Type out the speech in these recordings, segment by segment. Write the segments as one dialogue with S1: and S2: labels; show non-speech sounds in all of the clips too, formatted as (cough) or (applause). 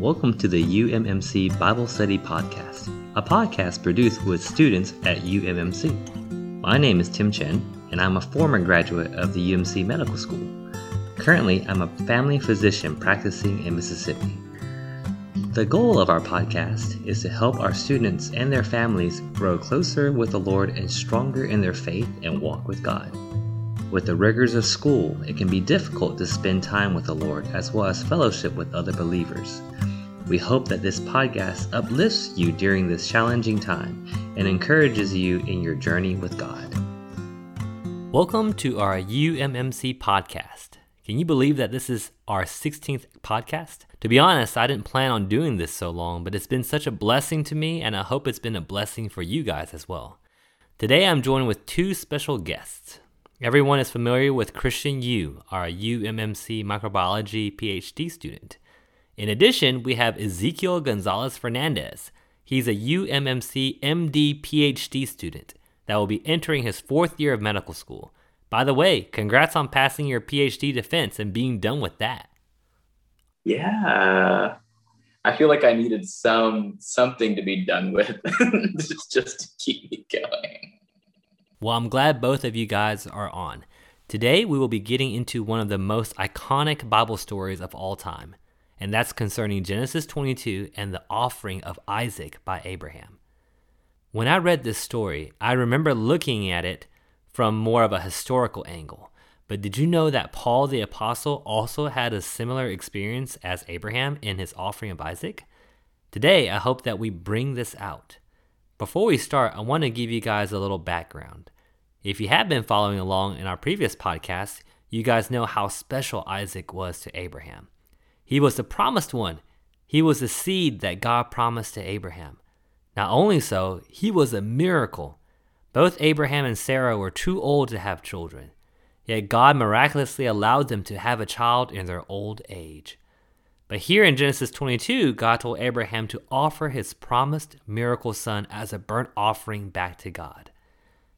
S1: Welcome to the UMMC Bible Study Podcast, a podcast produced with students at UMMC. My name is Tim Chen, and I'm a former graduate of the UMC Medical School. Currently, I'm a family physician practicing in Mississippi. The goal of our podcast is to help our students and their families grow closer with the Lord and stronger in their faith and walk with God. With the rigors of school, it can be difficult to spend time with the Lord as well as fellowship with other believers. We hope that this podcast uplifts you during this challenging time and encourages you in your journey with God. Welcome to our UMMC podcast. Can you believe that this is our 16th podcast? To be honest, I didn't plan on doing this so long, but it's been such a blessing to me, and I hope it's been a blessing for you guys as well. Today I'm joined with two special guests. Everyone is familiar with Christian Yu, our UMMC microbiology PhD student. In addition, we have Ezekiel Gonzalez Fernandez. He's a UMMC MD PhD student that will be entering his fourth year of medical school. By the way, congrats on passing your PhD defense and being done with that.
S2: Yeah. I feel like I needed some something to be done with just, (laughs) just to keep me going.
S1: Well, I'm glad both of you guys are on. Today, we will be getting into one of the most iconic Bible stories of all time, and that's concerning Genesis 22 and the offering of Isaac by Abraham. When I read this story, I remember looking at it from more of a historical angle. But did you know that Paul the Apostle also had a similar experience as Abraham in his offering of Isaac? Today, I hope that we bring this out. Before we start, I want to give you guys a little background. If you have been following along in our previous podcast, you guys know how special Isaac was to Abraham. He was the promised one, he was the seed that God promised to Abraham. Not only so, he was a miracle. Both Abraham and Sarah were too old to have children, yet God miraculously allowed them to have a child in their old age. But here in Genesis 22, God told Abraham to offer his promised miracle son as a burnt offering back to God.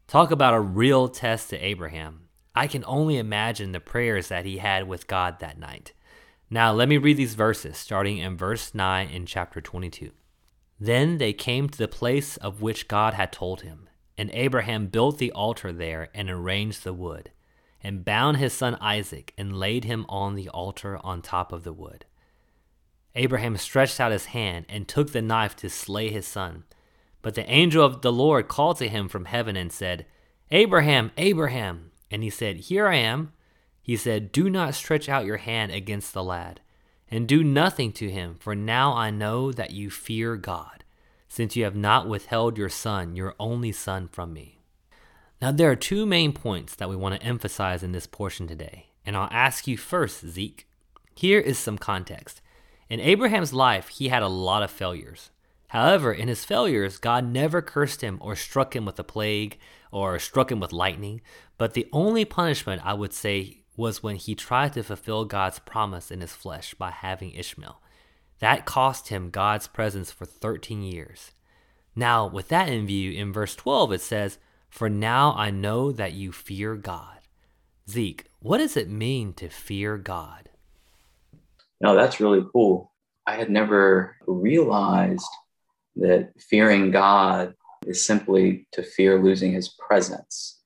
S1: Talk about a real test to Abraham. I can only imagine the prayers that he had with God that night. Now, let me read these verses, starting in verse 9 in chapter 22. Then they came to the place of which God had told him, and Abraham built the altar there and arranged the wood, and bound his son Isaac and laid him on the altar on top of the wood. Abraham stretched out his hand and took the knife to slay his son. But the angel of the Lord called to him from heaven and said, Abraham, Abraham. And he said, Here I am. He said, Do not stretch out your hand against the lad, and do nothing to him, for now I know that you fear God, since you have not withheld your son, your only son, from me. Now, there are two main points that we want to emphasize in this portion today, and I'll ask you first, Zeke. Here is some context. In Abraham's life, he had a lot of failures. However, in his failures, God never cursed him or struck him with a plague or struck him with lightning. But the only punishment I would say was when he tried to fulfill God's promise in his flesh by having Ishmael. That cost him God's presence for 13 years. Now, with that in view, in verse 12 it says, For now I know that you fear God. Zeke, what does it mean to fear God?
S2: No, that's really cool. I had never realized that fearing God is simply to fear losing his presence.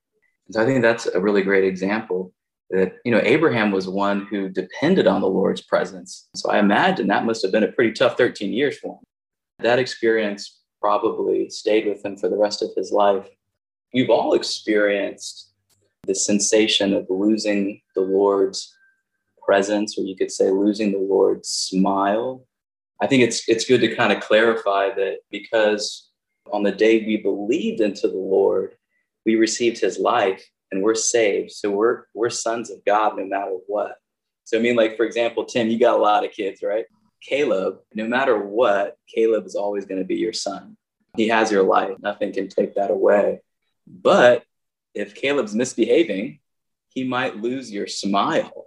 S2: And so I think that's a really great example that, you know, Abraham was one who depended on the Lord's presence. So I imagine that must have been a pretty tough 13 years for him. That experience probably stayed with him for the rest of his life. You've all experienced the sensation of losing the Lord's presence, or you could say losing the Lord's smile I think it's it's good to kind of clarify that because on the day we believed into the Lord, we received his life and we're saved. So we're we're sons of God no matter what. So I mean, like for example, Tim, you got a lot of kids, right? Caleb, no matter what, Caleb is always going to be your son. He has your life. Nothing can take that away. But if Caleb's misbehaving, he might lose your smile.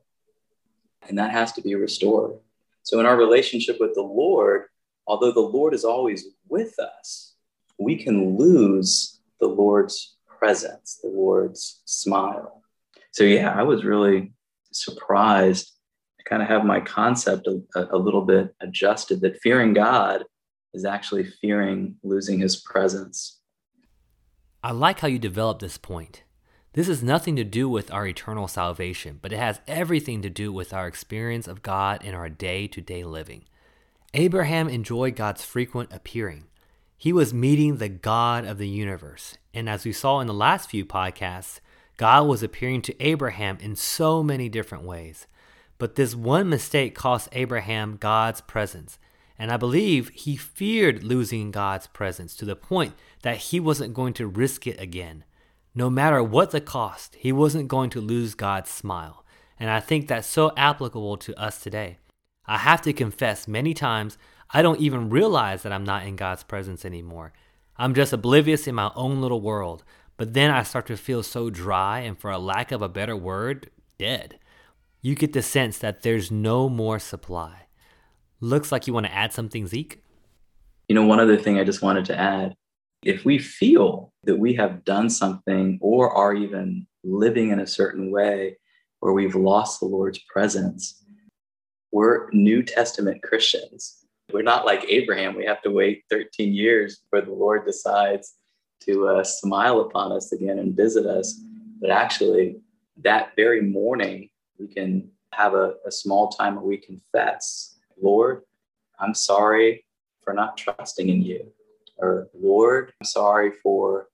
S2: And that has to be restored. So, in our relationship with the Lord, although the Lord is always with us, we can lose the Lord's presence, the Lord's smile. So, yeah, I was really surprised. I kind of have my concept a, a little bit adjusted that fearing God is actually fearing losing his presence.
S1: I like how you develop this point. This has nothing to do with our eternal salvation, but it has everything to do with our experience of God in our day to day living. Abraham enjoyed God's frequent appearing. He was meeting the God of the universe. And as we saw in the last few podcasts, God was appearing to Abraham in so many different ways. But this one mistake cost Abraham God's presence. And I believe he feared losing God's presence to the point that he wasn't going to risk it again. No matter what the cost, he wasn't going to lose God's smile. And I think that's so applicable to us today. I have to confess, many times I don't even realize that I'm not in God's presence anymore. I'm just oblivious in my own little world. But then I start to feel so dry and, for a lack of a better word, dead. You get the sense that there's no more supply. Looks like you want to add something, Zeke?
S2: You know, one other thing I just wanted to add if we feel that we have done something or are even living in a certain way where we've lost the Lord's presence, we're New Testament Christians. We're not like Abraham. We have to wait 13 years before the Lord decides to uh, smile upon us again and visit us. But actually, that very morning, we can have a, a small time where we confess, Lord, I'm sorry for not trusting in you or Lord, I'm sorry for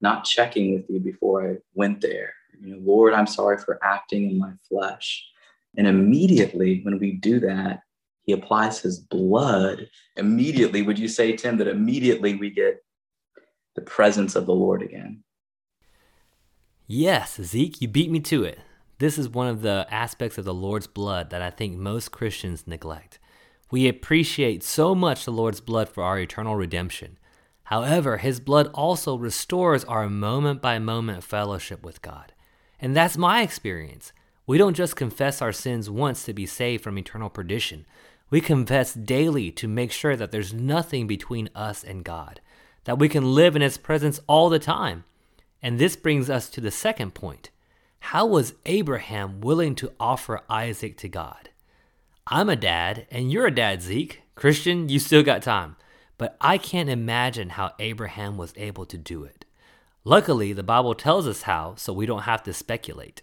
S2: not checking with you before I went there. You know, Lord, I'm sorry for acting in my flesh. And immediately when we do that, he applies his blood. Immediately, would you say, Tim, that immediately we get the presence of the Lord again?
S1: Yes, Zeke, you beat me to it. This is one of the aspects of the Lord's blood that I think most Christians neglect. We appreciate so much the Lord's blood for our eternal redemption. However, His blood also restores our moment by moment fellowship with God. And that's my experience. We don't just confess our sins once to be saved from eternal perdition. We confess daily to make sure that there's nothing between us and God, that we can live in His presence all the time. And this brings us to the second point. How was Abraham willing to offer Isaac to God? I'm a dad, and you're a dad, Zeke. Christian, you still got time. But I can't imagine how Abraham was able to do it. Luckily, the Bible tells us how, so we don't have to speculate.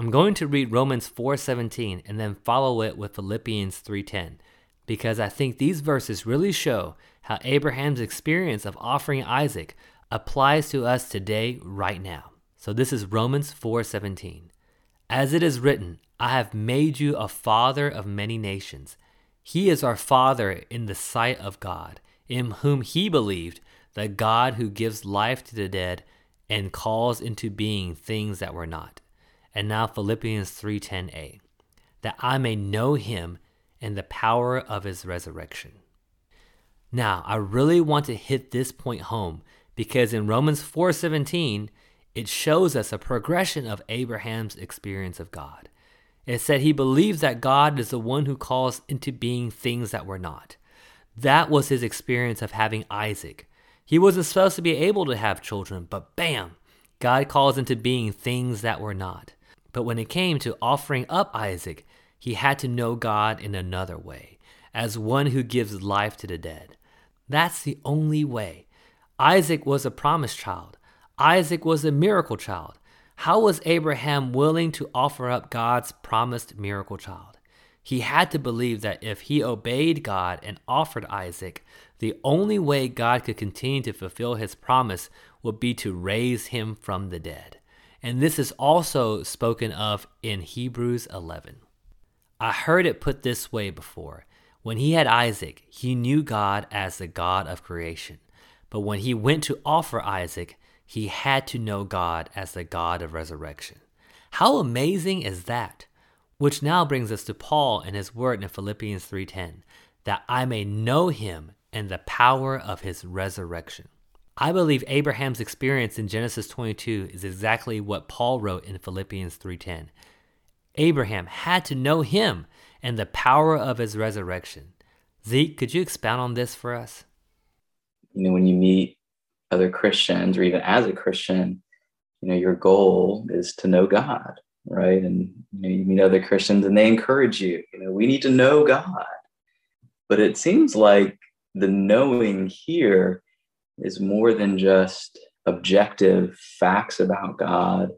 S1: I'm going to read Romans 4:17 and then follow it with Philippians 3:10 because I think these verses really show how Abraham's experience of offering Isaac applies to us today right now. So this is Romans 4:17. As it is written, I have made you a father of many nations. He is our father in the sight of God, in whom he believed, the God who gives life to the dead and calls into being things that were not. And now Philippians 3:10a, that I may know him and the power of his resurrection. Now, I really want to hit this point home because in Romans 4:17, it shows us a progression of Abraham's experience of God. It said he believes that God is the one who calls into being things that were not. That was his experience of having Isaac. He wasn't supposed to be able to have children, but bam, God calls into being things that were not. But when it came to offering up Isaac, he had to know God in another way, as one who gives life to the dead. That's the only way. Isaac was a promised child. Isaac was a miracle child. How was Abraham willing to offer up God's promised miracle child? He had to believe that if he obeyed God and offered Isaac, the only way God could continue to fulfill his promise would be to raise him from the dead. And this is also spoken of in Hebrews 11. I heard it put this way before. When he had Isaac, he knew God as the God of creation. But when he went to offer Isaac, he had to know God as the God of resurrection. How amazing is that? Which now brings us to Paul and his word in Philippians 3:10, that I may know him and the power of his resurrection. I believe Abraham's experience in Genesis 22 is exactly what Paul wrote in Philippians 3:10. Abraham had to know him and the power of his resurrection. Zeke, could you expound on this for us?
S2: You know, when you meet other Christians or even as a Christian, you know, your goal is to know God. right? And you know, you meet other Christians and they encourage you, you know, we need to know God. But it seems like the knowing here is more than just objective facts about God,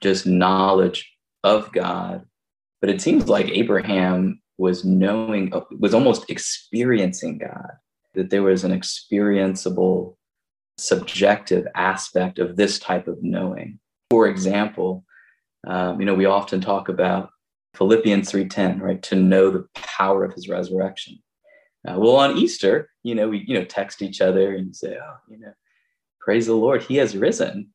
S2: just knowledge of God. But it seems like Abraham was knowing, was almost experiencing God, that there was an experienceable, subjective aspect of this type of knowing. For example, um, you know, we often talk about Philippians 3:10, right? To know the power of his resurrection. Uh, well, on Easter, you know, we you know text each other and say, "Oh, you know, praise the Lord, He has risen."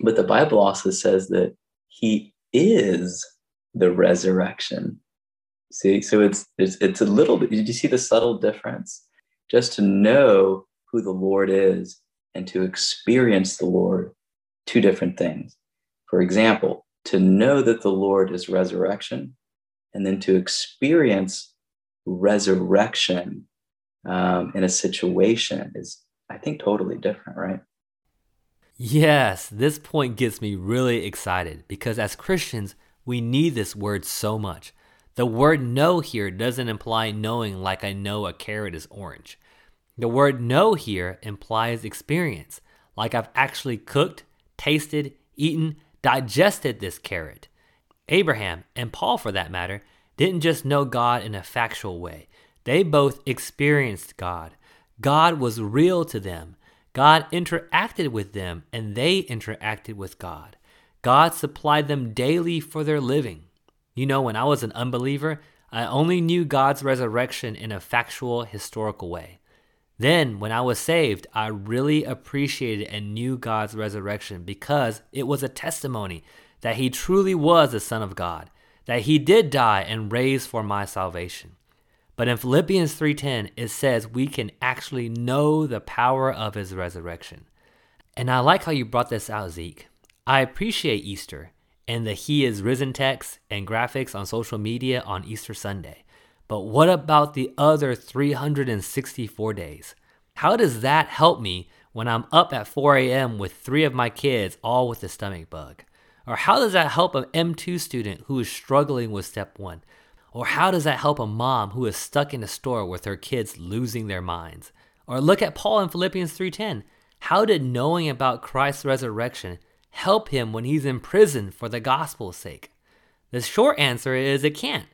S2: But the Bible also says that He is the resurrection. See, so it's it's it's a little bit. Did you see the subtle difference? Just to know who the Lord is and to experience the Lord, two different things. For example, to know that the Lord is resurrection, and then to experience resurrection um, in a situation is, I think, totally different, right?
S1: Yes, this point gets me really excited because as Christians, we need this word so much. The word know here doesn't imply knowing like I know a carrot is orange. The word know here implies experience, like I've actually cooked, tasted, eaten, digested this carrot. Abraham, and Paul for that matter, didn't just know God in a factual way, they both experienced God. God was real to them. God interacted with them, and they interacted with God. God supplied them daily for their living. You know, when I was an unbeliever, I only knew God's resurrection in a factual, historical way. Then, when I was saved, I really appreciated and knew God's resurrection because it was a testimony that He truly was the Son of God that he did die and raise for my salvation. But in Philippians 3:10 it says we can actually know the power of his resurrection. And I like how you brought this out, Zeke. I appreciate Easter and the He is Risen text and graphics on social media on Easter Sunday. But what about the other 364 days? How does that help me when I'm up at 4 a.m. with three of my kids, all with a stomach bug? Or how does that help an M2 student who is struggling with step one? Or how does that help a mom who is stuck in a store with her kids losing their minds? Or look at Paul in Philippians 3:10. How did knowing about Christ's resurrection help him when he's in prison for the gospel's sake? The short answer is it can't.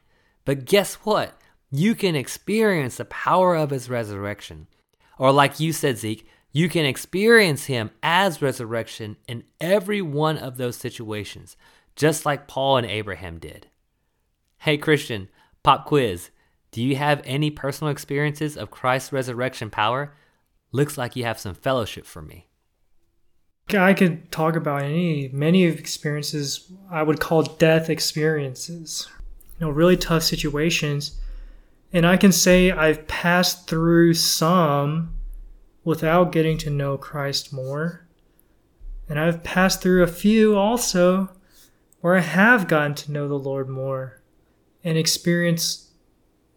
S1: But guess what? You can experience the power of his resurrection. Or like you said, Zeke, you can experience Him as resurrection in every one of those situations, just like Paul and Abraham did. Hey, Christian, pop quiz. Do you have any personal experiences of Christ's resurrection power? Looks like you have some fellowship for me.
S3: I could talk about any, many experiences I would call death experiences. You know, really tough situations. And I can say I've passed through some without getting to know Christ more. And I've passed through a few also where I have gotten to know the Lord more and experienced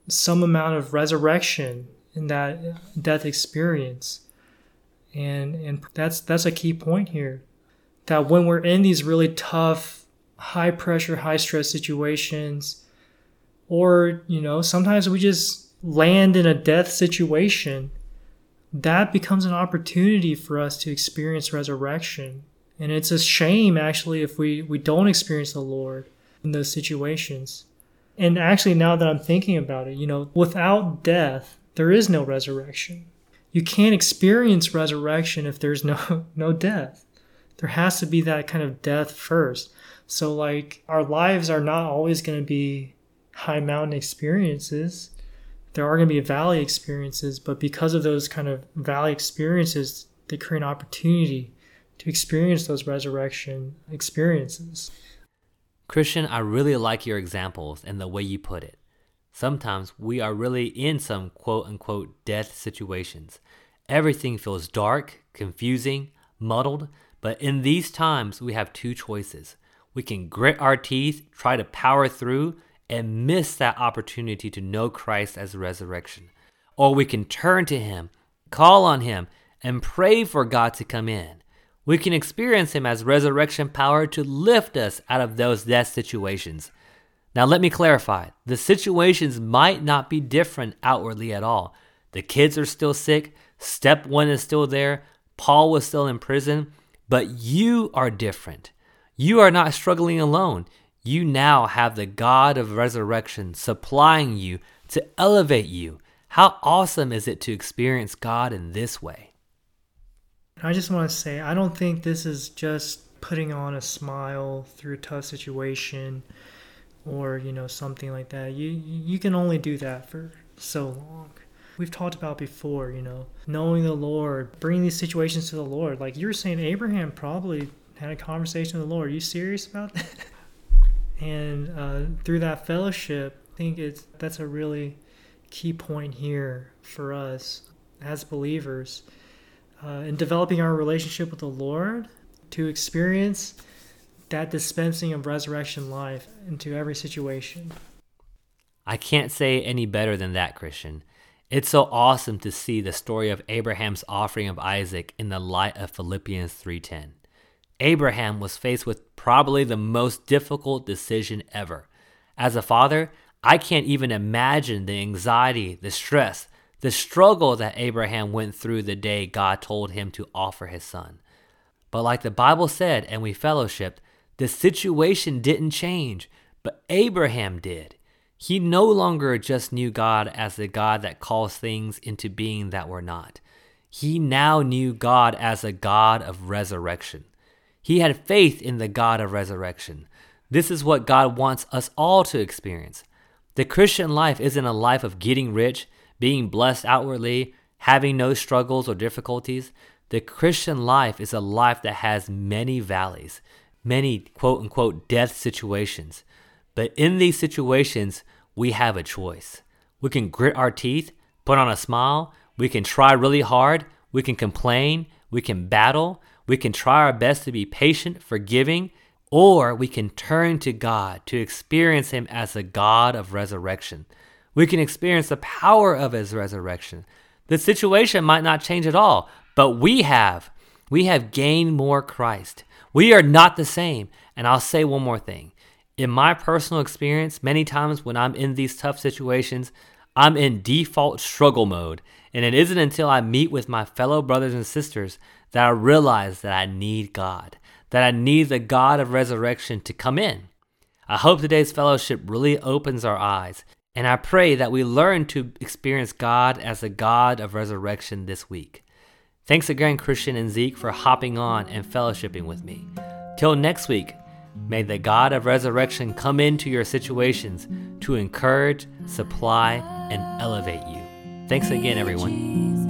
S3: some amount of resurrection in that death experience. And and that's that's a key point here. That when we're in these really tough, high pressure, high stress situations, or you know, sometimes we just land in a death situation that becomes an opportunity for us to experience resurrection. And it's a shame, actually, if we, we don't experience the Lord in those situations. And actually, now that I'm thinking about it, you know, without death, there is no resurrection. You can't experience resurrection if there's no, (laughs) no death. There has to be that kind of death first. So, like, our lives are not always going to be high mountain experiences there are going to be valley experiences, but because of those kind of valley experiences, they create an opportunity to experience those resurrection experiences.
S1: Christian, I really like your examples and the way you put it. Sometimes we are really in some quote unquote death situations. Everything feels dark, confusing, muddled, but in these times we have two choices. We can grit our teeth, try to power through, and miss that opportunity to know Christ as resurrection. Or we can turn to Him, call on Him, and pray for God to come in. We can experience Him as resurrection power to lift us out of those death situations. Now, let me clarify the situations might not be different outwardly at all. The kids are still sick, step one is still there, Paul was still in prison, but you are different. You are not struggling alone. You now have the God of resurrection supplying you to elevate you. How awesome is it to experience God in this way?
S3: I just want to say, I don't think this is just putting on a smile through a tough situation or, you know, something like that. You you can only do that for so long. We've talked about before, you know, knowing the Lord, bringing these situations to the Lord. Like you were saying, Abraham probably had a conversation with the Lord. Are you serious about that? (laughs) and uh, through that fellowship, I think it's that's a really key point here for us as believers uh, in developing our relationship with the Lord to experience that dispensing of resurrection life into every situation.
S1: I can't say any better than that, Christian. It's so awesome to see the story of Abraham's offering of Isaac in the light of Philippians 3:10. Abraham was faced with probably the most difficult decision ever. As a father, I can't even imagine the anxiety, the stress, the struggle that Abraham went through the day God told him to offer his son. But like the Bible said, and we fellowshipped, the situation didn't change, but Abraham did. He no longer just knew God as the God that calls things into being that were not. He now knew God as a God of resurrection. He had faith in the God of resurrection. This is what God wants us all to experience. The Christian life isn't a life of getting rich, being blessed outwardly, having no struggles or difficulties. The Christian life is a life that has many valleys, many quote unquote death situations. But in these situations, we have a choice. We can grit our teeth, put on a smile, we can try really hard, we can complain, we can battle, we can try our best to be patient, forgiving, or we can turn to God to experience Him as a God of resurrection. We can experience the power of His resurrection. The situation might not change at all, but we have. We have gained more Christ. We are not the same. And I'll say one more thing. In my personal experience, many times when I'm in these tough situations, I'm in default struggle mode. And it isn't until I meet with my fellow brothers and sisters that I realize that I need God, that I need the God of resurrection to come in. I hope today's fellowship really opens our eyes, and I pray that we learn to experience God as the God of resurrection this week. Thanks again, Christian and Zeke, for hopping on and fellowshipping with me. Till next week, may the God of resurrection come into your situations to encourage, supply, and elevate you. Thanks again, everyone.